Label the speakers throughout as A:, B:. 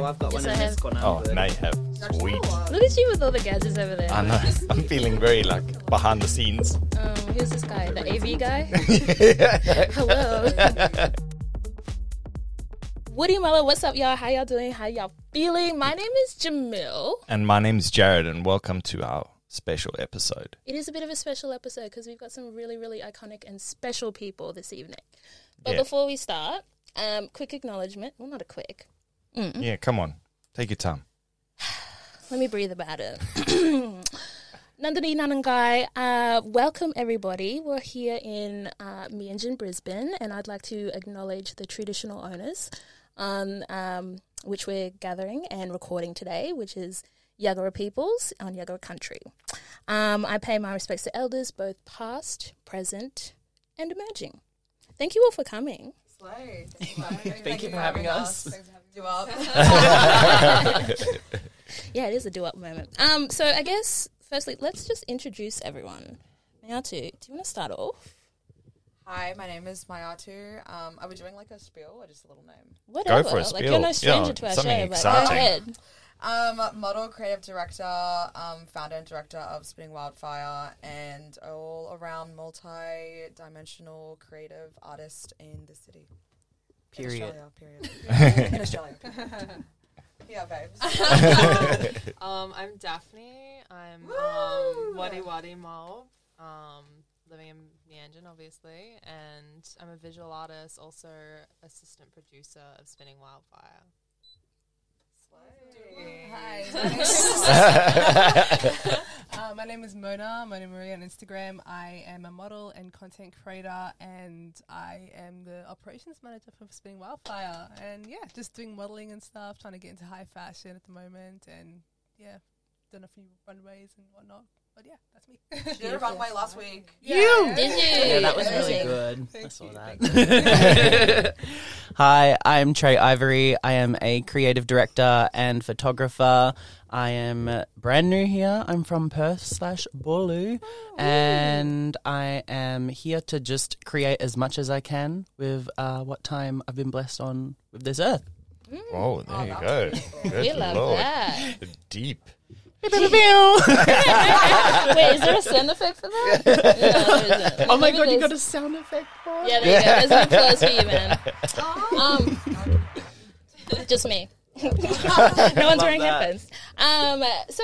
A: Oh, I've got
B: Yes,
A: one
B: I
A: in
B: have.
A: this corner.
C: Oh,
A: Good.
C: now you have. Sweet.
B: Look at you with all the gadgets over there.
C: I know. I'm feeling very like behind the scenes.
B: Um, who's this guy? The AV guy? Hello. Woody Muller, what's up, y'all? How y'all doing? How y'all feeling? My name is Jamil.
C: and my name is Jared, and welcome to our special episode.
B: It is a bit of a special episode because we've got some really, really iconic and special people this evening. But
C: Yeah.
B: before we start, um, quick acknowledgement. Well, not a quick.
C: Yeah, come on. Take your time.
B: Let me breathe about it. Nandini Nanangai, uh, welcome everybody. We're here in uh, Mianjin, Brisbane, and I'd like to acknowledge the traditional owners on um, which we're gathering and recording today, which is Yagara peoples on Yagara country. Um, I pay my respects to elders, both past, present, and emerging. Thank you all for coming.
D: Slay. Thank you,
A: Thank you for having us.
D: Thanks for having you up.
B: Yeah, it is a do-up moment. Um, so I guess firstly, let's just introduce everyone. Mayatu, do you want to start off?
D: Hi, my name is Mayatu. Um, are we doing like a spiel or just a little name?
B: Whatever.
C: for a
B: Like you're no stranger
C: Yeah,
B: to our
C: something
B: show, but
C: exciting.
B: go ahead.
D: Um, model, creative director, um, founder and director of Spinning Wildfire, and all around multi-dimensional creative artist in the city. In
A: Period.
D: Australia, period. in Australia. yeah, babes.
E: Um, I'm Daphne. I'm
D: Woo!
E: um, Wadi Wadi Mob, um, living in Mianjin, obviously, and I'm a visual artist, also assistant producer of Spinning Wildfire.
D: Hi.
F: Uh, my name is Mona, My name Mona Maria on Instagram. I am a model and content creator, and I am the operations manager for Spinning Wildfire. And yeah, just doing modeling and stuff, trying to get into high fashion at the moment. And yeah, done a few runways and whatnot. But yeah, that's me.
D: She did a runway last week.
F: You
B: Did you?
A: Yeah, that was really
B: Amazing.
A: good. I
F: Thank
A: saw
F: you,
A: that. Hi, I'm Trey Ivory. I am a creative director and photographer. I am brand new here. I'm from Perth slash Boorloo, and I am here to just create as much as I can with uh, what time I've been blessed on with this earth.
C: Oh, there you go. Good
B: We love
C: Lord.
B: that.
C: Deep.
B: Wait, is there a sound effect for that? Yeah, there isn't.
A: Oh my
B: Maybe
A: god, you
B: there's-
A: got a sound effect for it?
B: Yeah, there you go. There's an applause for you, man. Um, just me. no one's wearing
A: that.
B: headphones. Um, so,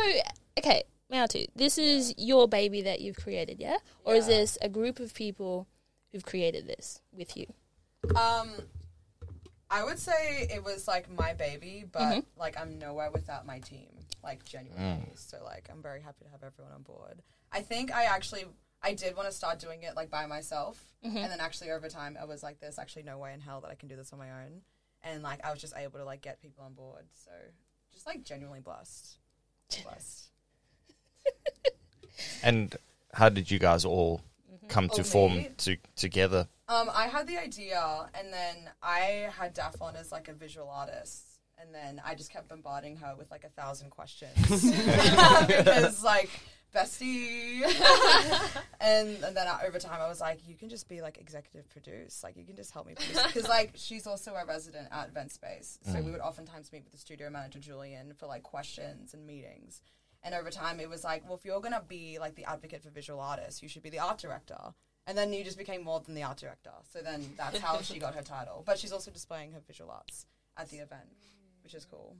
B: okay, Mayatu, this is your baby that you've created, yeah? Or is this a group of people who've created this with you?
D: Um, I would say it was like my baby, but
B: Mm-hmm.
D: like I'm nowhere without my team. Like genuinely, so like I'm very happy to have everyone on board. I think I actually I did want to start doing it like by myself,
B: Mm-hmm.
D: and then actually over time I was like, there's actually no way in hell that I can do this on my own, and like I was just able to like get people on board. So just like genuinely blessed, blessed.
C: And how did you guys all come to
D: Oh,
C: form to, together?
D: Um, I had the idea, and then I had Daph on as like a visual artist, and then I just kept bombarding her with like a thousand questions. Because like bestie, and and then I, over time I was like, you can just be like executive produce, like you can just help me produce. Because like she's also a resident at Vent Space, so we would oftentimes meet with the studio manager Julian for like questions and meetings. And over time, it was like, well, if you're gonna be like the advocate for visual artists, you should be the art director. And then you just became more than the art director. So then that's how she got her title. But she's also displaying her visual arts at the event, which is cool.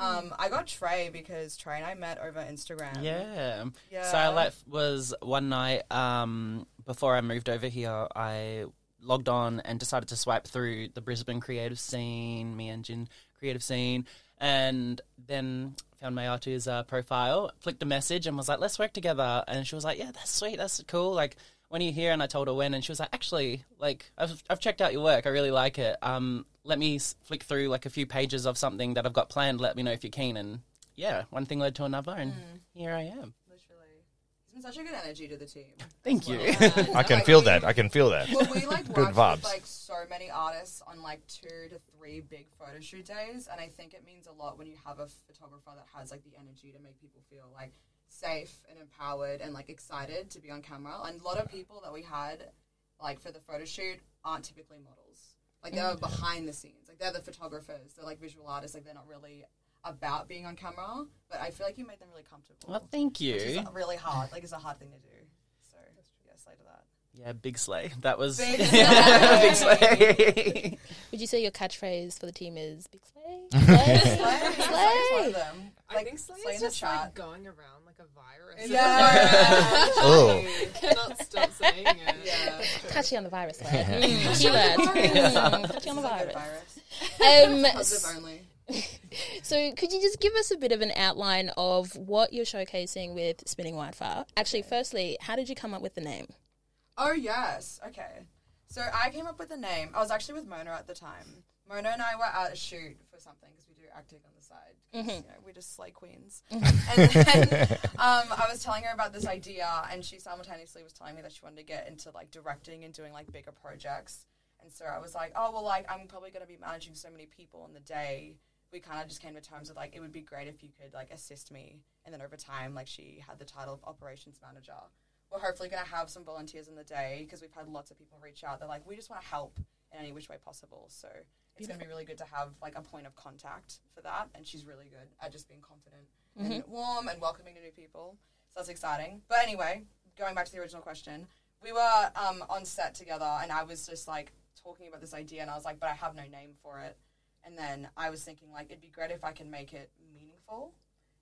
D: Um, I got Trey because Trey and I met over Instagram.
A: Yeah.
D: Yeah.
A: So I like was one night um, before I moved over here. I logged on and decided to swipe through the Brisbane creative scene, Mianjin creative scene, and then found Mayatu's uh, profile, flicked a message, and was like, "Let's work together." And she was like, "Yeah, that's sweet. That's cool." Like. When are you here? And I told her when, and she was like, "Actually, like I've I've checked out your work. I really like it. Um, let me flick through like a few pages of something that I've got planned. Let me know if you're keen." And yeah, one thing led to another, and here I am.
D: Literally. Such a good energy to the team.
A: Thank you.
C: I can
D: Like,
C: feel
D: we-
C: that. I can feel that.
D: Well, we like
C: Good
D: worked
C: vibes.
D: with like so many artists on like two to three big photo shoot days, and I think it means a lot when you have a photographer that has like the energy to make people feel like safe and empowered and like excited to be on camera. And a lot of people that we had like for the photo shoot aren't typically models. Like they're mm. behind the scenes. Like they're the photographers. They're like visual artists. Like they're not really about being on camera. But I feel like you made them really comfortable.
A: Well, thank
D: Which is
A: you.
D: really hard. Like it's a hard thing to do. So yeah, slay to that.
A: Yeah, big slay. That was
D: Big
A: big
D: slay.
A: slay.
B: Would you say your catchphrase for the team is Big Slay?
D: Slay.
B: Slay?
D: Slay. one of them.
E: I think Slay
D: slay
E: is just
D: chat.
E: like going around like a virus.
D: Yeah.
C: Oh.
E: cannot stop saying it.
D: Yeah.
B: Catchy on the virus, Slay. Keyword. Catchy on the
D: This is a good
B: virus.
D: virus.
B: Um,
D: Positive only.
B: So, could you just give us a bit of an outline of what you're showcasing with Spinning Wildfire? Actually, firstly, how did you come up with the name?
D: Oh yes, okay. So I came up with the name. I was actually with Mona at the time. Mona and I were at a shoot for something because we do acting on the side. 'cause, You know, we're just slay queens. and then um, I was telling her about this idea, and she simultaneously was telling me that she wanted to get into like directing and doing like bigger projects. And so I was like, oh well, like I'm probably going to be managing so many people in the day. We kind of just came to terms with like it would be great if you could like assist me. And then over time, like she had the title of operations manager we're hopefully going to have some volunteers in the day because we've had lots of people reach out. They're like, we just want to help in any which way possible. So it's going to be really good to have like a point of contact for that. And she's really good at just being confident and warm and welcoming to new people. So that's exciting. But anyway, going back to the original question, we were um, on set together and I was just like talking about this idea and I was like, but I have no name for it. And then I was thinking like it'd be great if I can make it meaningful.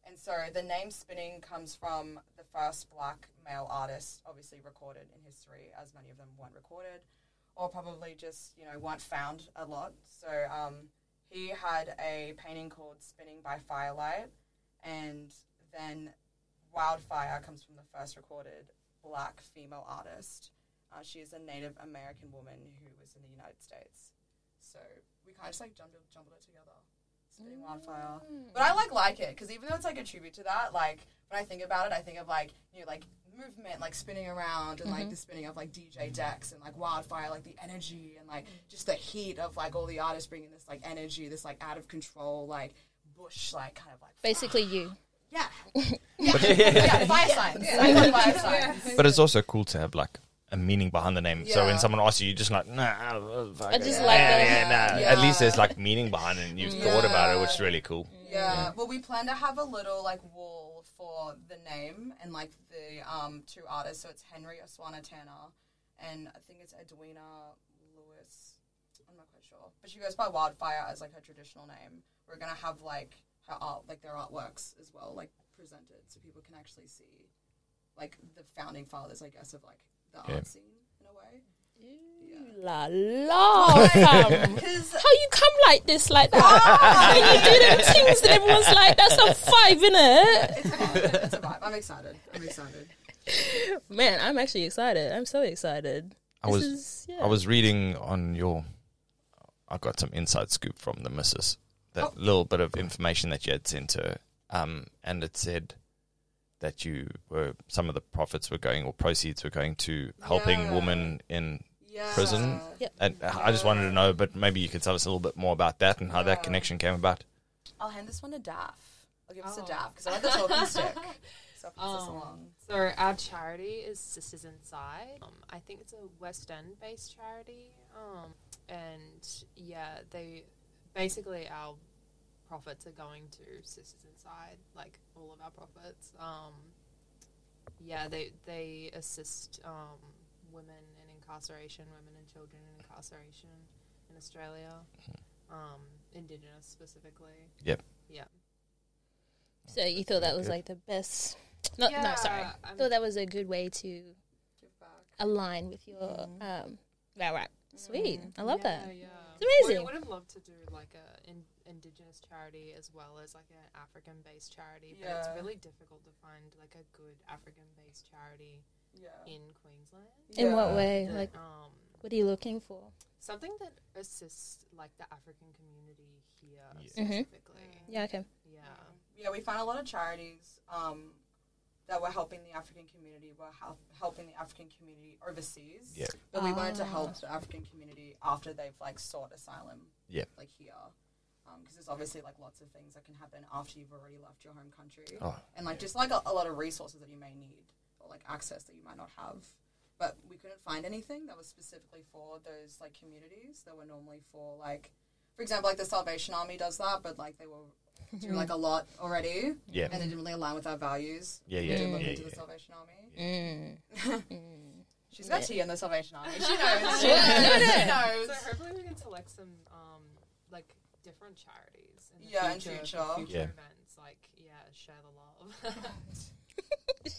D: And so the name spinning comes from the first black male artist, obviously recorded in history, as many of them weren't recorded, or probably just, you know, weren't found a lot. So um, he had a painting called Spinning by Firelight, and then Wildfire comes from the first recorded black female artist. Uh, she is a Native American woman who was in the United States. So we kind of just like jumbled, jumbled it together. Spinning Wildfire. Mm. But I like like it because even though it's like a tribute to that, like when I think about it, I think of like you know like movement, like spinning around, and like mm-hmm. the spinning of like DJ decks and like Wildfire, like the energy and like just the heat of like all the artists bringing this like energy, this like out of control like bush like kind of like
B: Basically, you.
D: yeah yeah, yeah fire signs. I love fire signs.
C: But it's also cool to have like a meaning behind the name. So when someone asks you, you're just like, nah,
B: I just
C: yeah,
B: like the-
C: yeah, nah.
D: Yeah.
C: At least there's like meaning behind it and you've thought about it, which is really cool.
D: Yeah. Well, we plan to have a little like wall for the name and like the um two artists. So it's Henry Ossawa Tanner, and I think it's Edmonia Lewis. I'm not quite sure, but she goes by Wildfire as like her traditional name. We're gonna have like her art, like their artworks as well, like presented, so people can actually see like the founding fathers, I guess, of like the
C: Yeah.
D: art scene in a way.
B: La la, How you come like this, like that? How you do them things and everyone's like, that's a five, innit?
D: it's a vibe. It's a vibe. I'm excited. I'm excited.
B: Man, I'm actually excited. I'm so excited.
C: I
B: This
C: was
B: is, yeah.
C: I was reading on your. I got some inside scoop from the missus. That little bit of information that you had sent her, um, and it said that you were some of the profits were going or proceeds were going to helping
D: Yeah.
C: women in
D: Yeah.
C: Prison?
B: Yep.
C: And I just wanted to know, but maybe you could tell us a little bit more about that and how that connection came about.
D: I'll hand this one to Daff. I'll give this
E: Oh.
D: to Daff because I like the talking stick. So I'll pass this
E: Um,
D: along.
E: So our charity is Sisters Inside. Um, I think it's a West End based charity. Um, and yeah, they basically our profits are going to Sisters Inside, like all of our profits. Um, yeah, they they assist um, women in incarceration, women and children in incarceration in Australia, um, Indigenous specifically.
C: Yep.
E: Yeah.
B: So you thought that was
C: Good.
B: like the best? No, no, sorry.
E: I'm-
B: thought that was a good way to align with your um. Right, right. Sweet. I love
E: yeah,
B: that.
E: Yeah,
B: It's amazing.
E: I would have loved to do like a in, indigenous charity as well as like an African based charity, but
D: Yeah.
E: it's really difficult to find like a good African based charity
D: Yeah.
E: in Queensland.
B: In what way?
E: That,
B: Like,
E: um,
B: what are you looking for?
E: something that assists like the African community here
C: Yeah.
B: Mhm.
E: specifically.
B: Yeah. Okay.
E: Yeah.
D: Yeah, we find a lot of charities um, that were helping the African community, were help, helping the African community overseas.
C: Yeah.
D: But we wanted to
B: Ah.
D: help the African community after they've like sought asylum.
C: Yeah.
D: Like here. Because there's obviously like lots of things that can happen after you've already left your home country.
C: Oh,
D: and like just like a, a lot of resources that you may need or like access that you might not have but we couldn't find anything that was specifically for those like communities that were normally for like, for example, like the Salvation Army does that, but like they were doing like a lot already,
C: Yeah.
D: and it didn't really align with our values.
C: Yeah,
D: We
C: yeah,
D: did look
C: yeah,
D: into the. Salvation Army.
B: Mm.
D: She's got
B: Yeah.
D: tea in the Salvation Army. She knows. she knows.
E: So hopefully we can select some um, like different charities in the
D: Yeah, in
E: future,
D: future.
E: future
C: Yeah.
E: events. Like yeah, share the love.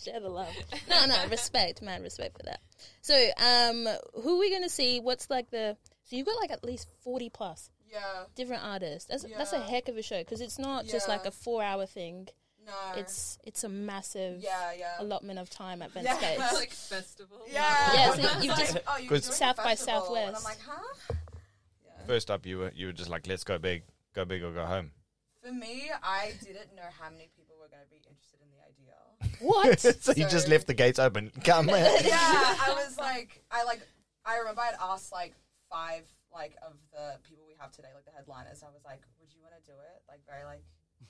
B: Share the love. No, no, respect, man, respect for that. So, um, who are we gonna see? What's like the? So you've got like at least forty plus
D: Yeah.
B: different artists. That's that's a heck of a show because it's not just like a four hour thing.
D: No.
B: It's it's a massive
D: yeah, yeah.
B: allotment of time at Vent
D: Yeah.
B: Skates.
E: like festival.
D: Yeah.
B: Yeah, so
D: It's
B: you
D: like, oh, you're
C: 'Cause-
B: South by
D: festival, And I'm
B: Southwest.
D: like, huh? Yeah.
C: First up, you were you were just like, let's go big, go big or go home.
D: For me, I didn't know how many people were going to be interested in the idea.
B: What?
C: so you just left the gates open. Come in.
D: yeah, I was like, I like, I remember I'd asked like five like of the people we have today, like the headliners. I was like, would you want to do it? Like very like,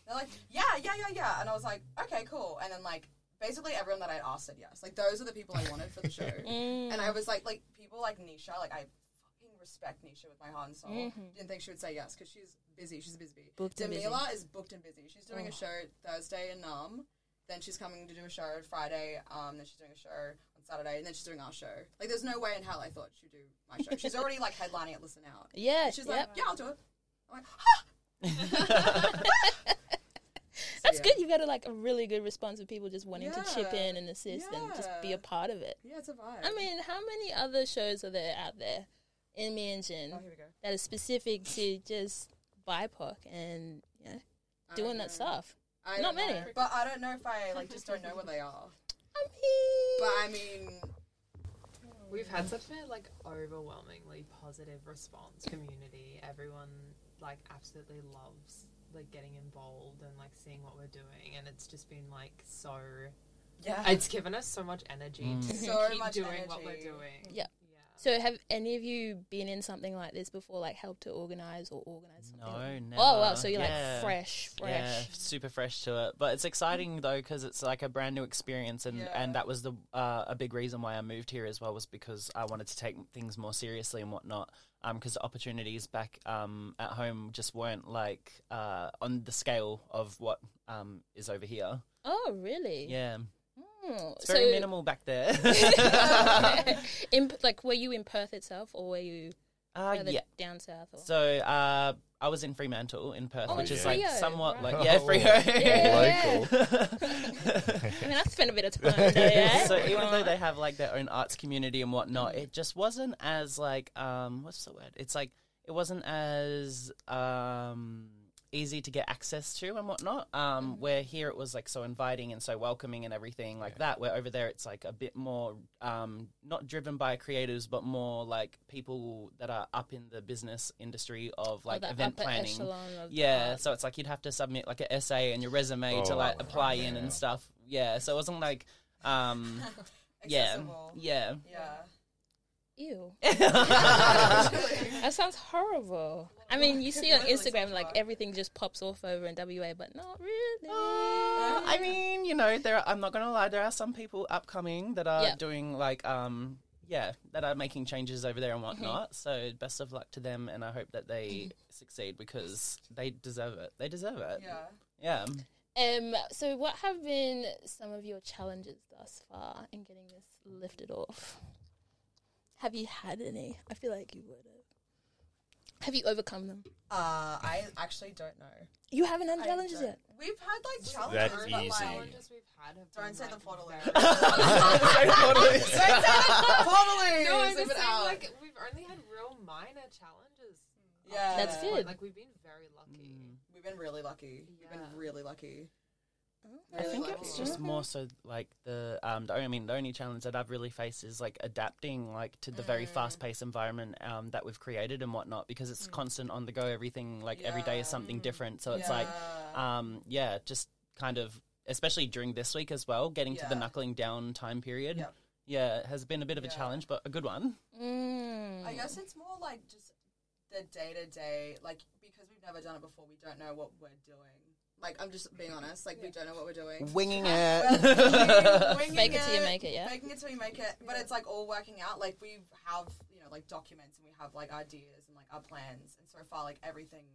D: they're like, yeah, yeah, yeah, yeah, and I was like, okay, cool. And then like basically everyone that I'd asked said yes. Like those are the people I wanted for the show.
B: Mm.
D: And I was like, like people like Nisha, like I fucking respect Nisha with my heart and soul.
B: Mhm.
D: Didn't think she would say yes because she's busy. She's busy.
B: Booked and busy.
D: Demila is booked and busy. She's doing
B: Oh.
D: a show Thursday in Naarm. Then she's coming to do a show Friday. Um, then she's doing a show Saturday, and then she's doing our show. Like, there's no way in hell I thought she'd do my show. She's already like headlining at Listen Out.
B: Yeah,
D: And she's like, yeah, I'll do it. I'm like, ha!
B: That's
D: yeah.
B: good. You've got a, like a really good response of people just wanting to chip in and assist and just be a part of it.
D: Yeah, it's a vibe.
B: I mean, how many other shows are there out there in Mianjin
D: oh, here we
B: that are specific to just BIPOC and you know, doing
D: don't
B: that stuff?
D: I
B: Not
D: don't know.
B: many.
D: But I don't know if I like just don't know what they are.
B: I mean,
D: But I mean,
E: We've had such a like overwhelmingly positive response community. Everyone like absolutely loves like getting involved and like seeing what we're doing and it's just been like so
D: yeah.
E: it's given us so much energy mm. to
D: So
E: keep
D: much
E: doing what we're
D: energy.
E: doing.
B: Yeah. So have any of you been in something like this before, like helped to organize or organize something?
A: No, never.
B: Oh wow, so you're
A: Yeah.
B: like fresh, fresh.
A: Yeah, super fresh to it. But it's exciting though because it's like a brand new experience, and
D: Yeah.
A: and that was the uh, a big reason why I moved here as well was because I wanted to take things more seriously and whatnot. Um, Because the opportunities back um, at home just weren't like uh, on the scale of what um, is over here.
B: Oh really?
A: Yeah, It's very
B: So-
A: minimal back there.
B: in like, were you in Perth itself, or were you
A: uh, yeah.
B: down south? Or?
A: So uh, I was in Fremantle in Perth,
B: Oh,
A: which
C: in
A: is like
B: Freo,
A: somewhat
B: right.
A: like yeah,
C: Oh.
A: Freo.
B: Yeah.
C: Local.
B: I mean, I spent a bit of time there. Yeah?
A: so even though they have like their own arts community and whatnot, it just wasn't as like um what's the word? It's like it wasn't as um easy to get access to and whatnot. Um where here it was like so inviting and so welcoming and everything like that. Where over there it's like a bit more um not driven by creators but more like people that are up in the business industry of like
B: the
A: event planning. Yeah, so it's like you'd have to submit like an essay and your resume to
C: Oh,
A: like apply in
C: yeah.
A: and stuff. Yeah, so it wasn't like um yeah, yeah.
D: Yeah.
B: Ew. That sounds horrible. I mean, you see on Instagram like everything just pops off over in WA, but not really.
A: I mean, you know, there. Are, I'm not gonna lie. There are some people upcoming that are
B: Yeah.
A: doing like, um, yeah, that are making changes over there and whatnot. So best of luck to them, and I hope that they succeed because they deserve it. They deserve it.
D: Yeah.
A: Yeah.
B: Um. So, what have been some of your challenges thus far in getting this lifted off? Have you had any? I feel like you would have. Have you overcome them?
D: Uh, I actually don't know.
B: You haven't had
D: I
B: challenges
D: don't-
B: yet.
D: We've had like challenges,
C: That's
D: but
C: easy.
D: like
E: challenges we've had have
D: Don't say the
E: like,
D: photo
E: very-
D: Don't say that. Totally.
E: No, I'm just saying, like we've only had real minor challenges.
D: Yeah.
B: That's good.
E: Like we've been very lucky.
D: We've been really lucky. We've been really lucky.
A: I
D: Really
A: think
D: lucky.
A: it's just more so like the um. The, I mean, the only challenge that I've really faced is like adapting like to the very
D: Mm.
A: fast paced environment um that we've created and whatnot because it's constant on the go. Everything like every day is
D: Yeah.
A: something different. So it's like
D: Yeah.
A: um yeah, just kind of especially during this week as well, getting to the
D: Yeah.
A: knuckling down time period.
D: Yep.
A: Yeah, it has been a bit of a
D: Yeah.
A: challenge, but a good one.
B: Mm.
D: I guess it's more like just the day to day, like because we've never done it before, we don't know what we're doing. Like I'm just being honest. Like we don't know what we're doing.
A: Winging it.
D: winging- winging
B: Fake it till you make it, yeah?
D: Making it till you make it. But it's like all working out. Like we have, you know, like documents and we have like ideas and like our plans. And so far, like everything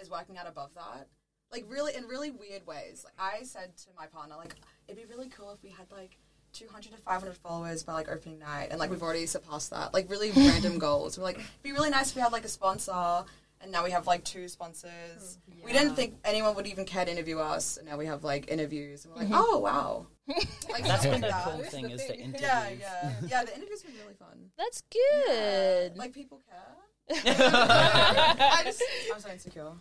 D: is working out above that. Like really, in really weird ways. Like I said to my partner, like it'd be really cool if we had like 200 to 500 followers by like opening night, and like we've already surpassed that. Like really random goals. We're like, it'd be really nice if we had like a sponsor. And now we have like two sponsors. We didn't think anyone would even care to interview us, and now we have like interviews. And we're like, oh wow, like,
A: That's
D: stuff
A: been
D: like
A: the
D: that.
A: cool thing is the interviews.
D: Yeah, yeah, yeah. The interviews been really fun.
B: That's good.
D: Like people care. I just, I'm so insecure.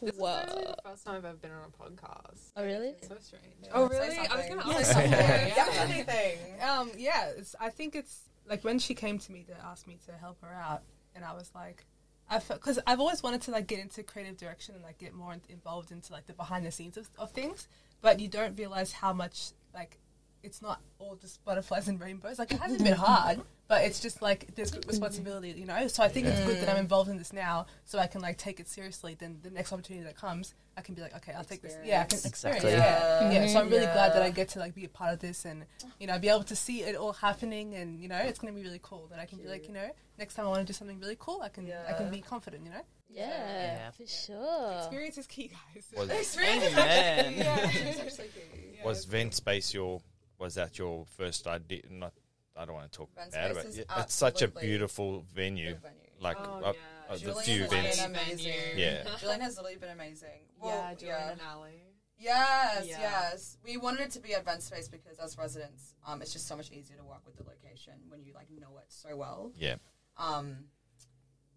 E: This
B: Whoa.
E: is actually the first time I've ever been on a podcast.
B: Oh, really?
E: It's so strange.
D: Oh, really? I was gonna
E: Say
D: ask
E: something.
D: something.
E: Yeah.
D: Yeah, anything.
F: Um, yeah, it's, I think it's like when she came to me to ask me to help her out, and I was like, I because I've always wanted to like get into creative direction and like get more involved into like the behind the scenes of, of things, but you don't realize how much like it's not all just butterflies and rainbows. Like it hasn't been hard, but it's just like there's responsibility, you know. So I think it's good that I'm involved in this now, so I can like take it seriously. Then the next opportunity that comes, I can be like, okay, I'll take this. Yeah, I can
A: Exactly.
F: experience. Yeah, yeah. So I'm really glad that I get to like be a part of this and you know be able to see it all happening and you know it's going to be really cool. That I can be like, you know, next time I want to do something really cool, I can I can be confident. You know,
B: Yeah,
A: Yeah.
B: for sure.
F: experience is key, guys.
C: Was,
A: Amen.
C: was Vent Space your was that your first idea? Not I don't want to talk
D: Vent
C: bad about it. It's such a beautiful venue.
D: Venue.
C: Like
E: Oh,
C: uh,
E: yeah.
C: uh, the few
D: has been
C: events.
D: amazing.
C: Yeah.
D: Julian has literally been amazing.
E: yeah,
D: Well,
E: Julian
D: yeah.
E: and Ali.
D: Yes,
E: Yeah.
D: yes. We wanted it to be at Vent Space because as residents, um, it's just so much easier to work with the location when you like know it so well.
C: Yeah.
D: Um,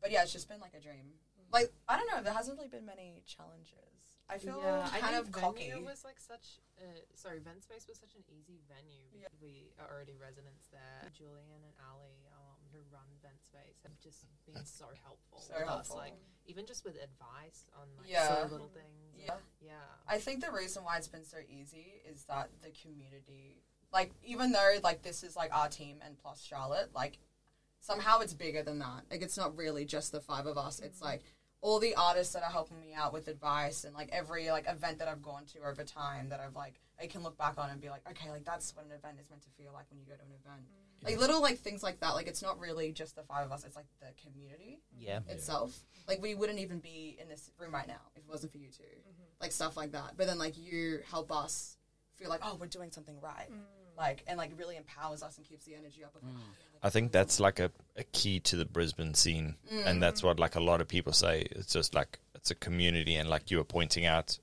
D: but yeah, it's just been like a dream. Like I don't know, there hasn't really been many challenges. I feel
E: yeah, I
D: kind
E: think
D: of cocky.
E: venue was like such. Uh, sorry, Vent Space was such an easy venue.
D: Yeah.
E: We are already residents there. Julian and Ali, um, who run Vent Space, have just been so helpful
D: So
E: with
D: helpful.
E: us. Like even just with advice on like
D: Yeah.
E: silly little things.
D: Yeah.
E: yeah.
D: I think the reason why it's been so easy is that the community, like, even though like this is like our team and plus Charlotte, like somehow it's bigger than that. Like, it's not really just the five of us. It's like all the artists that are helping me out with advice and like every like event that I've gone to over time that I've like I can look back on and be like, okay, like that's what an event is meant to feel like when you go to an event. Mm. Like little like things like that. Like it's not really just the five of us. It's like the community
A: Yeah.
D: itself. Like we wouldn't even be in this room right now if it wasn't for you 2 mm-hmm. Like stuff like that. But then like you help us feel like oh we're doing something right. Mm. Like and like really empowers us and keeps the energy up. Of, like, oh, yeah, like,
C: I think that's like a, a key to the Brisbane scene, and that's mm. what like a lot of people say. It's just like it's a community, and like you were pointing out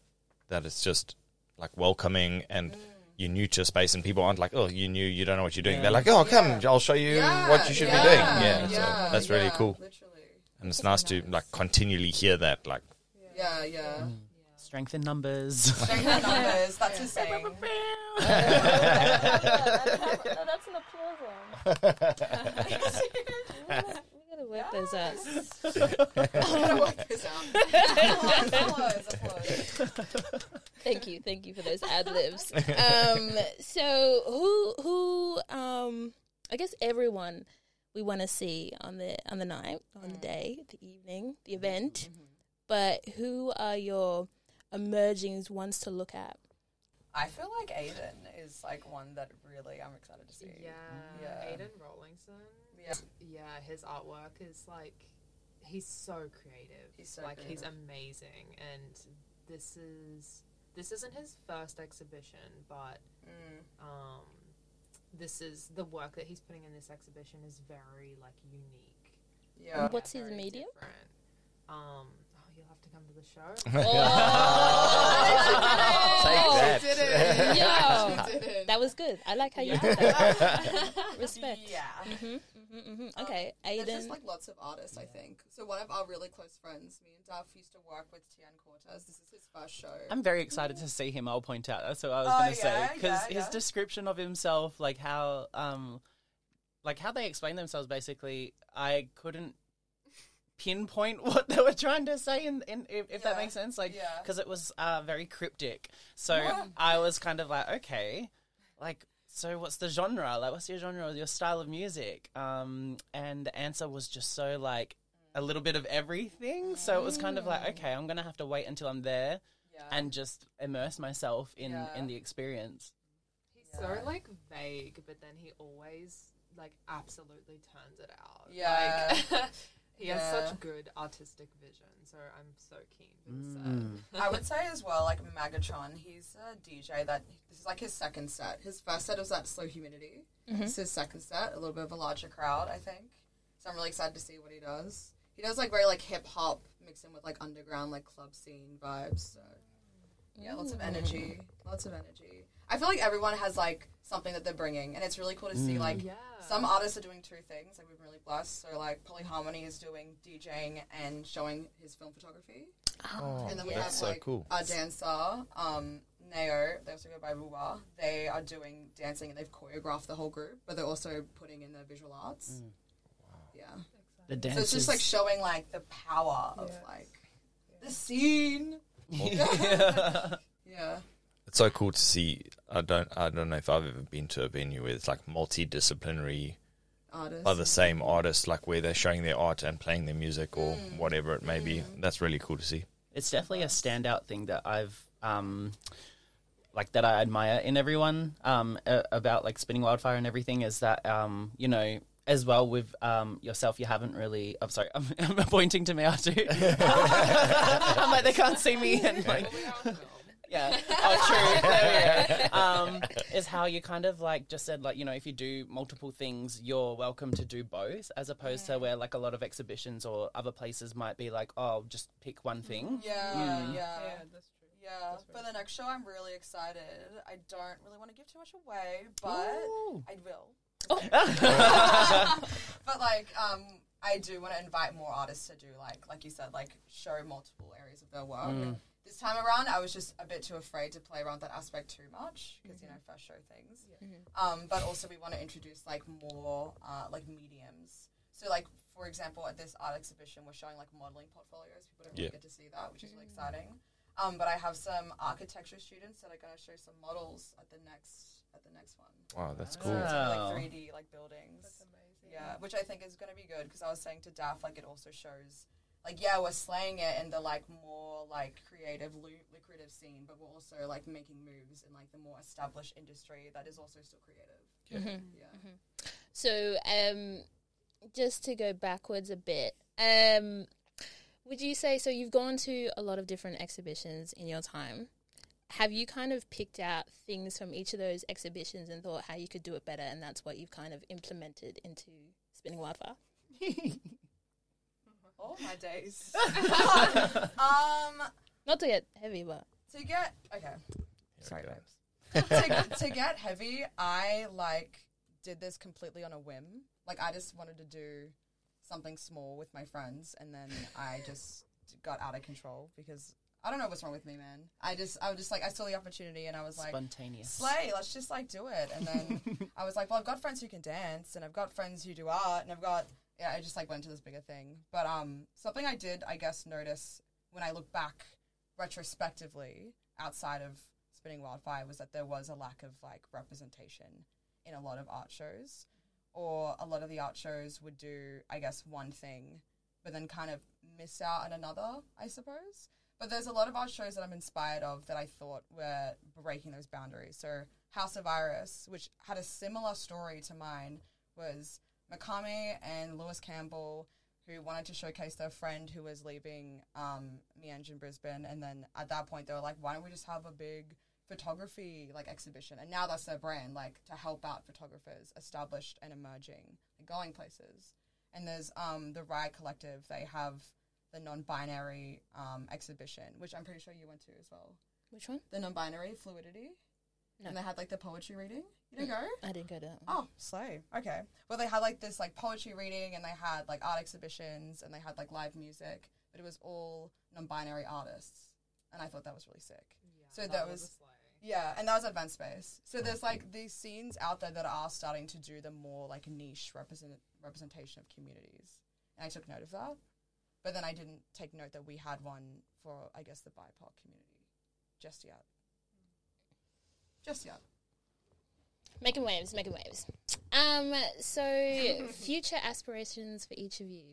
C: that it's just like welcoming, and mm. you're new to a space, and people aren't like, oh, you new, you don't know what you're doing.
A: Yeah.
C: They're like, oh, come,
D: Yeah.
C: I'll show you
D: yeah,
C: what you should
D: yeah,
C: be doing. Yeah, so that's really
D: yeah,
C: cool,
D: Literally.
C: and it's nice to like continually hear that. Like,
D: Yeah, yeah.
A: Strength in numbers.
D: Strength in numbers. That's a saying.
B: That's an applause one. we gotta work those out.
D: Gotta work this out. Applause, applause.
B: Thank you, thank you for those ad libs. Um, so who who um I guess everyone we want to see on the on the night, on the day, the evening, the event. But who are your emerging ones to look at?
D: I feel like Aiden is like one that really I'm excited to see.
E: Yeah,
D: Yeah.
E: Aiden Rawlingson.
D: Yeah.
E: yeah, his artwork is like he's so creative.
D: He's so
E: like he's amazing, and this is this isn't his first exhibition, but
D: Mm.
E: um, this is the work that he's putting in this exhibition is very like unique.
D: Yeah.
B: What's his medium?
E: Um, you'll have to come to the show.
C: oh, Take
F: Did
C: that.
F: it.
B: Yo,
F: Did it.
B: that was good. I like how you did that. Respect.
D: Yeah.
B: Mm-hmm. Mm-hmm, mm-hmm. Okay,
D: There's just like lots of artists, I think. So one of our really close friends, me and Duff, used to work with Tian Cortez. This is his first show.
A: I'm very excited to see him. I'll point out. That's what I was
D: Oh,
A: going to say because
D: yeah,
A: his
D: yeah.
A: description of himself, like how, um, like how they explain themselves, basically, I couldn't pinpoint what they were trying to say, in, in if, if that makes sense. Like,
D: yeah.
A: because it was uh, very cryptic. So
D: Yeah.
A: I was kind of like, okay, like. So what's the genre? Like, what's your genre your style of music? Um, and the answer was just so like a little bit of everything. So it was kind of like, okay, I'm gonna have to wait until I'm there
D: Yeah.
A: and just immerse myself in
D: Yeah.
A: in the experience.
E: He's
D: Yeah.
E: so like vague, but then he always like absolutely turns it out.
D: Yeah.
E: Like, he
D: Yeah.
E: has such good artistic vision, so I'm so keen for the
A: Mm.
E: set.
D: I would say as well, like Magatron, he's a DJ that this is like his second set. His first set was at Slow Humidity. This is his second set, a little bit of a larger crowd, I think. So I'm really excited to see what he does. He does like very like hip hop mixed in with like underground like club scene vibes. So yeah, lots of energy, lots of energy. I feel like everyone has like something that they're bringing, and it's really cool to see like
E: Yeah.
D: some artists are doing two things. Like we've been really blessed. So like Polyharmony is doing DJing and showing his film photography.
C: Oh,
D: And then we
C: that's
D: have
C: so
D: like
C: cool.
D: our dancer, um, Neo, they also go by Ruwa. They are doing dancing and they've choreographed the whole group, but they're also putting in the visual arts. Yeah.
A: The dance.
D: So it's just like showing like the power of
F: Yes.
D: like the scene.
A: yeah.
D: Yeah.
C: It's so cool to see. I don't. I don't know if I've ever been to a venue where it's like multidisciplinary
D: Artists.
C: by the same artist, like where they're showing their art and playing their music or whatever it may be. That's really cool to see.
A: It's definitely a standout thing that I've um like that I admire in everyone um a- about like spinning wildfire and everything is that um you know as well with um yourself you haven't really I'm sorry I'm, I'm pointing to Mayatu I'm like they can't see me and like
E: We are film.
A: Yeah oh true There um is how you kind of like just said like you know if you do multiple things you're welcome to do both as opposed to where like a lot of exhibitions or other places might be like oh just pick one thing
D: Yeah,
A: Mm.
D: yeah.
F: Yeah, that's true.
D: Yeah,
F: That's
D: for the next show, I'm really excited. I don't really want to give too much away, but
A: Ooh.
D: I will. but like, um, I do want to invite more artists to do like, like you said, like show multiple areas of their work.
A: Mm.
D: This time around, I was just a bit too afraid to play around that aspect too much because you know first show things. Um, but also we want to introduce like more uh, like mediums. So like for example, at this art exhibition, we're showing like modeling portfolios. People don't really
C: Yeah.
D: get to see that, which is really exciting. Um, but I have some architecture students that are going to show some models at the next at the next one.
C: Wow, that's cool.
D: it's
A: Wow.
D: like 3D like buildings.
F: That's amazing.
D: Yeah, which I think is going to be good because I was saying to Daff like it also shows like yeah we're slaying it in the like more like creative lu- lucrative scene, but we're also like making moves in like the more established industry that is also still creative.
B: Mhm.
D: Yeah.
B: So, um, just to go backwards a bit, um, would you say so? You've gone to a lot of different exhibitions in your time. Have you kind of picked out things from each of those exhibitions and thought how you could do it better, and that's what you've kind of implemented into Spinning Wildfire?
D: Oh my days. um,
B: Not to get heavy, but
D: to get okay.
C: Sorry,
D: to, to get heavy, I like did this completely on a whim. Like I just wanted to do something small with my friends, and then I just got out of control because I don't know what's wrong with me, man. I just I was just like I saw the opportunity, and I was like.
A: spontaneous
D: Slay, let's just like do it. And then I was like, well, I've got friends who can dance, and I've got friends who do art, and I've got yeah. I just like went to this bigger thing. But um, something I did, I guess, notice when I look back retrospectively outside of spinning wildfire was that there was a lack of like representation in a lot of art shows, or a lot of the art shows would do, I guess, one thing, but then kind of miss out on another, I suppose. But there's a lot of art shows that I'm inspired of that I thought were breaking those boundaries. So House of Iris, which had a similar story to mine, was Makame and Lewis Campbell, who wanted to showcase their friend who was leaving um, in Brisbane. And then at that point, they were like, why don't we just have a big photography like exhibition? And now that's their brand, like to help out photographers established and emerging, and going places. And there's um, the Riot Collective. They have the non-binary um, exhibition, which I'm pretty sure you went to as well.
B: which one?
D: The non-binary fluidity,
B: No.
D: and they had like the poetry reading. You didn't go?
B: I didn't go to that.
D: Oh, slay. Okay. Well, they had like this like poetry reading, and they had like art exhibitions, and they had like live music, but it was all non-binary artists, and I thought that was really sick.
E: Yeah,
D: So that
E: a
D: was-
E: slay.
D: Yeah, and that was Advanced Space. So there's like these scenes out there that are starting to do the more like niche represent representation of communities, and I took note of that. But then I didn't take note that we had one for I guess the BIPOC community just yet. Hmm. Just yet.
B: Making waves, making waves. Um, so future aspirations for each of you.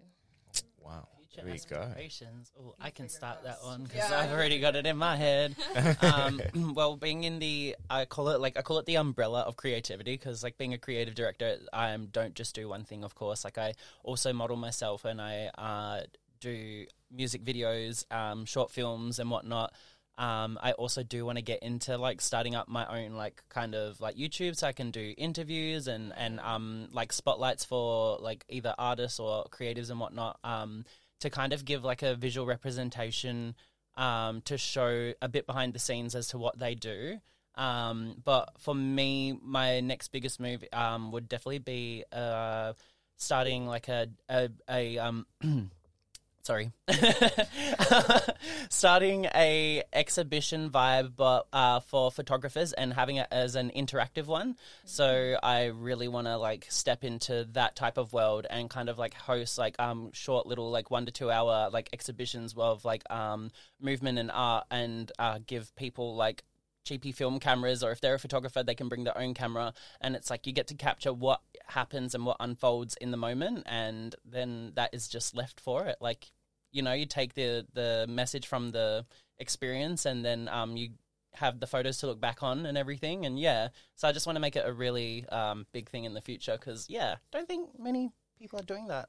C: Wow.
A: Future
C: There
A: aspirations. Oh, I can start that one because
D: Yeah.
A: I've already got it in my head. um, well, being in the, I call it like I call it the umbrella of creativity because like being a creative director, I don't just do one thing. Of course, like I also model myself and I uh, do music videos, um, short films, and whatnot. Um, I also do want to get into like starting up my own like kind of like YouTube, so I can do interviews and and um like spotlights for like either artists or creatives and whatnot. Um, to kind of give like a visual representation, um, to show a bit behind the scenes as to what they do. Um, but for me, my next biggest move um would definitely be uh starting like a a, a um. sorry. Starting a exhibition vibe but uh, for photographers and having it as an interactive one. So i really want to like step into that type of world and kind of like host like um short little like one to two hour like exhibitions of like um movement and art and uh, give people like cheapy film cameras or if they're a photographer they can bring their own camera. And it's like you get to capture what happens and what unfolds in the moment and then that is just left for it. Like you know you take the the message from the experience and then um you have the photos to look back on and everything and yeah so i just want to make it a really um big thing in the future because yeah don't think many people are doing that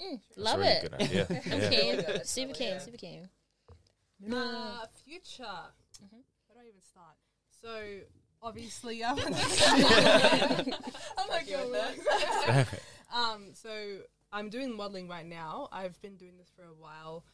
B: Mm, love
C: really
B: it.
C: Good idea.
B: I'm
C: yeah.
B: keen.
D: Good.
B: Super
D: Really
B: keen. Super keen.
F: Uh, future.
B: Mhm.
F: Where do I even start? So obviously, I'm.
D: I'm like,
F: yo,
D: yo,
F: um, so I'm doing modeling right now. I've been doing this for a while.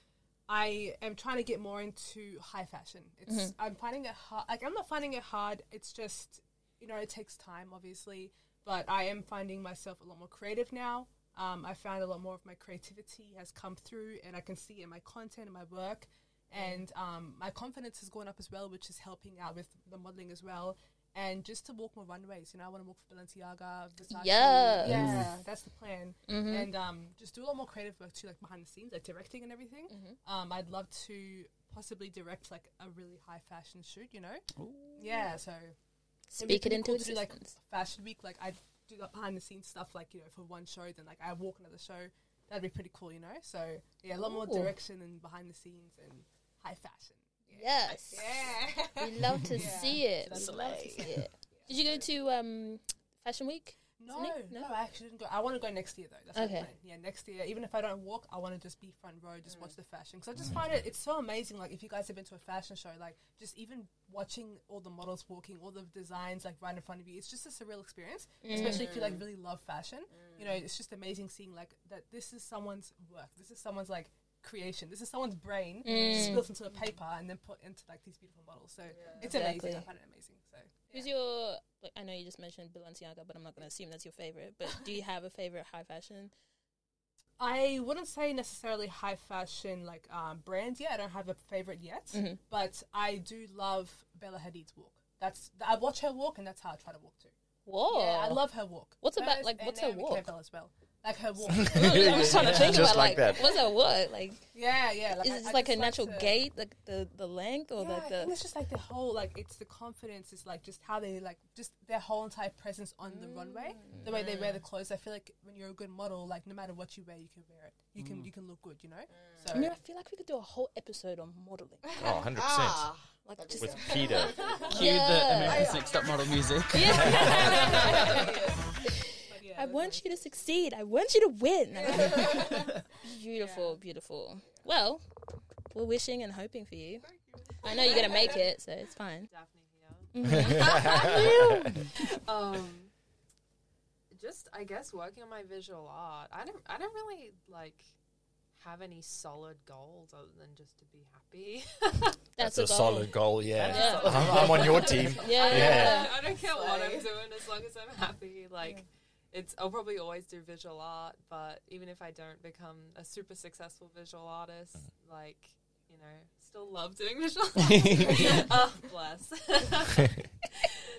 F: I am trying to get more into high fashion. It's I'm finding it hard. Like I'm not finding it hard. It's just you know it takes time, obviously. But I am finding myself a lot more creative now. Um, I found a lot more of my creativity has come through, and I can see in my content and my work. And um, my confidence has gone up as well, which is helping out with the modeling as well. And just to walk more runways, you know, I want to walk for Balenciaga, Versace.
B: Yes.
F: Yeah, that's the plan
B: Mhm.
F: and um, just do a lot more creative work too, like behind the scenes, like directing and everything.
B: Mm-hmm.
F: Um, I'd love to possibly direct like a really high fashion shoot, you know? Yeah, so
B: Speak it into
F: cool to do, like
B: existence.
F: fashion week. Like I do the behind the scenes stuff, like you know, for one show, then like I walk another show. That'd be pretty cool, you know. So yeah, a lot more direction and behind the scenes and high fashion.
B: Yes.
F: Yeah.
B: We love to
F: Yeah.
B: see it. We love to see it. Did you go to um, Fashion Week?
F: No, no,
B: No?
F: I actually didn't go. I want to go next year though. That's
B: Okay.
F: my plan. Yeah, next year. Even if I don't walk, I want to just be front row, just
B: Mm.
F: watch the fashion. Because I just find it, it's so amazing. Like if you guys have been to a fashion show, like just even watching all the models walking, all the designs like right in front of you, it's just a surreal experience. Especially if you
B: Mm.
F: like really love fashion, you know, it's just amazing seeing like that. This is someone's work. This is someone's like creation. This is someone's brain
B: Mm.
F: spilled into a paper and then put into like these beautiful models. So it's amazing.
B: Exactly.
F: I find it amazing. So.
B: Who's your? Like, I know you just mentioned Balenciaga, but I'm not going to assume that's your favorite. But do you have a favorite high fashion?
F: I wouldn't say necessarily high fashion like um, brands yet. I don't have a favorite yet,
B: Mhm.
F: but I do love Bella Hadid's walk. That's I watch her walk, and that's how I try to walk too.
B: Whoa!
F: Yeah, I love her walk.
B: What's about-
F: Hers
B: like, what's her walk?
F: Campbell as well. Like her walk.
B: I'm just trying to think
C: Just
B: about
C: like
B: like,
C: that.
B: what's that what? Like,
F: yeah, yeah.
B: is
F: I-
B: it
F: I
B: like a
F: just
B: natural
F: to-
B: gait, like the the length, or
F: yeah,
B: like
F: I think
B: the?
F: it's just like the whole like it's the confidence. It's like just how they like just their whole entire presence on the runway. The way they wear
B: Mm.
F: the clothes. I feel like when you're a good model, like no matter what you wear, you can wear it. You can you can look good. You know. So
B: I mean, I feel like we could do a whole episode on modeling.
C: Oh, 100%.
D: Ah,
B: Like
D: That'd
B: just
C: With Peter.
A: cue
B: Yeah.
A: the america's next top model music
F: but yeah,
B: I want
F: nice.
B: you to succeed. I want you to win. beautiful, beautiful. Well, we're wishing and hoping for you. I know you're gonna make it, so it's fine.
E: Daphne here. Um, just I guess working on my visual art. I don't I don't really like have any solid goals other than just to be happy.
B: That's,
C: That's a
B: goal.
C: solid goal, yeah.
B: Yeah.
C: I'm, I'm on your team.
B: Yeah, yeah.
C: Yeah.
E: I don't care what I'm doing as long as I'm happy. Like it's I'll probably always do visual art, but even if I don't become a super successful visual artist, mm. like you know, still love doing visual art. oh, bless.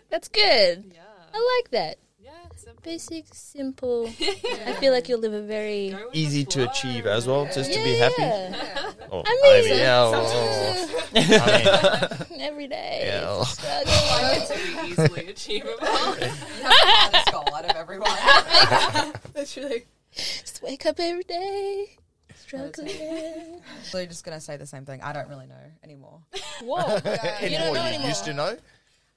B: That's good.
E: yeah,
B: I like that.
E: yeah, it's simple.
B: Basic, simple. I feel like you'll live a very
E: Go with the
C: Easy to achieve as well, just to be happy.
B: yeah.
C: Oh,
B: I mean,
C: maybe, yeah. I mean,
B: every day.
C: Yeah, well.
B: Struggle.
E: Like it's pretty easily achievable.
D: You have the hardest goal out of everyone.
F: Literally.
B: Just wake up every day. Struggling.
D: So you're just gonna say the same thing. I don't really know anymore.
B: Whoa. You don't know
C: you
B: anymore.
C: used to know?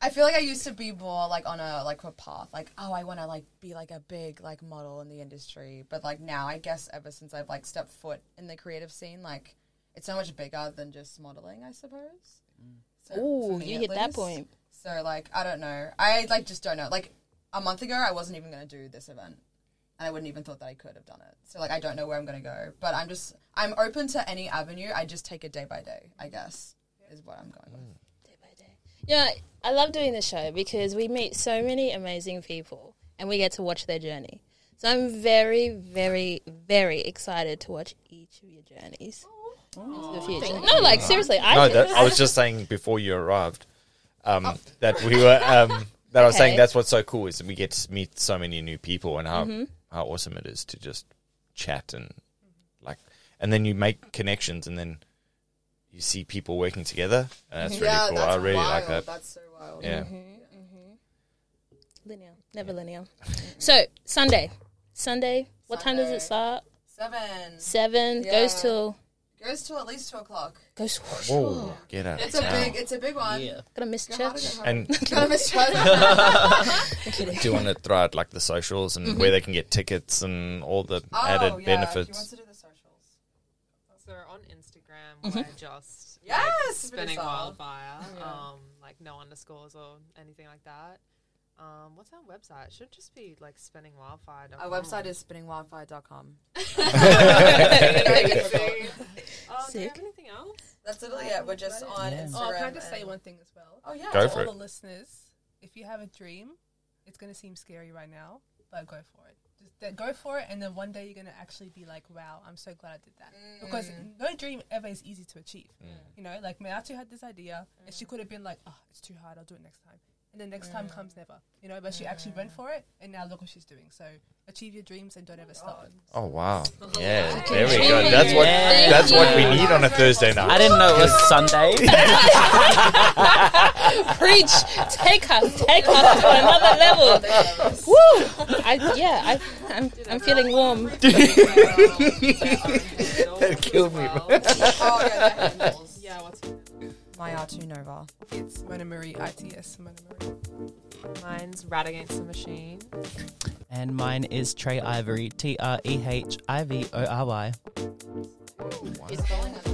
D: I feel like I used to be more like on a like a path, like oh, I want to like be like a big like model in the industry. But like now, I guess ever since I've like stepped foot in the creative scene, like it's so much bigger than just modeling, I suppose. Mm. So,
B: Ooh, you
D: at
B: hit that point.
D: So like I don't know. I like just don't know. Like a month ago, I wasn't even gonna do this event, and I wouldn't even thought that I could have done it. So like I don't know where I'm gonna go, but I'm just I'm open to any avenue. I just take it day by day. I guess is what I'm going with.
B: Day by day. Yeah, I love doing the show because we meet so many amazing people and we get to watch their journey. So I'm very, very, very excited to watch each of your journeys into the future. No, like seriously, I
C: No, that, I was just saying before you arrived um, that we were. Um, that I was saying that's what's so cool is we get to meet so many new people and how
B: Mm-hmm.
C: how awesome it is to just chat and like, and then you make connections and then you see people working together and that's mm-hmm. really cool. I really like that.
D: That's so wild.
C: Yeah. Mm-hmm. Mm-hmm.
B: linear, never linear. So Sunday, Sunday. What time does it start?
D: Seven
B: Seven goes
D: Yeah.
B: till
D: goes to at least two o'clock.
B: goes.
C: Whoa, get out
D: It's
C: of
D: a
C: town.
D: big, it's a big one.
A: Yeah.
B: Gonna miss
D: Go
B: church.
D: go.
C: And
D: Gonna miss church.
C: do you want to throw out like the socials and
B: Mm-hmm.
C: where they can get tickets and all the
D: oh
C: added
D: yeah, He wants
C: benefits?
D: to do the socials.
E: So on Instagram,
B: Mm-hmm.
E: we're just
D: Yes,
E: like,
D: bit
E: spinning
D: style.
E: wildfire.
D: Yeah.
E: Um, like no underscores or anything like that. Um, what's our website? It should just be like spinning wildfire.
D: Our website is spinningwildfire.com.
E: um, do we
B: Sick.
E: have anything else?
D: That's literally it. We're just on
A: Yeah.
D: Instagram.
F: Oh, can I just say
D: and-
F: one thing as well?
D: Oh yeah.
C: Go
F: to
C: for
F: all
C: it.
F: the listeners, if you have a dream, it's going to seem scary right now, but go for it. Just that, go for it, and then one day you're going to actually be like, "Wow, I'm so glad I did that." Because no dream ever is easy to achieve. You know, like Mayatu had this idea, and she could have been like, "Oh, it's too hard. I'll do it next time." And the next time comes never. You know, but she actually went for it, and now look what she's doing. So achieve your dreams and don't ever oh stop.
C: Oh wow! Yeah, there we go. That's what
A: you.
C: that's what we need on a Thursday night.
A: I didn't know it was Sunday.
B: Preach, take us, take us to another level. Woo! I yeah, I, I'm I'm feeling warm.
E: that
C: killed me,
D: bro.
E: Oh my
D: R2 Nova.
F: It's Mona Marie ITS Mona Marie.
E: Mine's Rat Against the Machine.
A: And mine is Trey Ivory, T R E H I V O R Y. It's bowling at?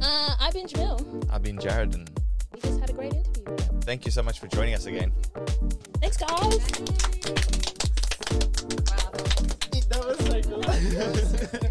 B: Uh, I've been Jamil.
C: I've been Jared, and
B: We just had a great interview.
C: thank you so much for joining us again.
B: Thanks, guys.
D: Wow, that was- That was so cool.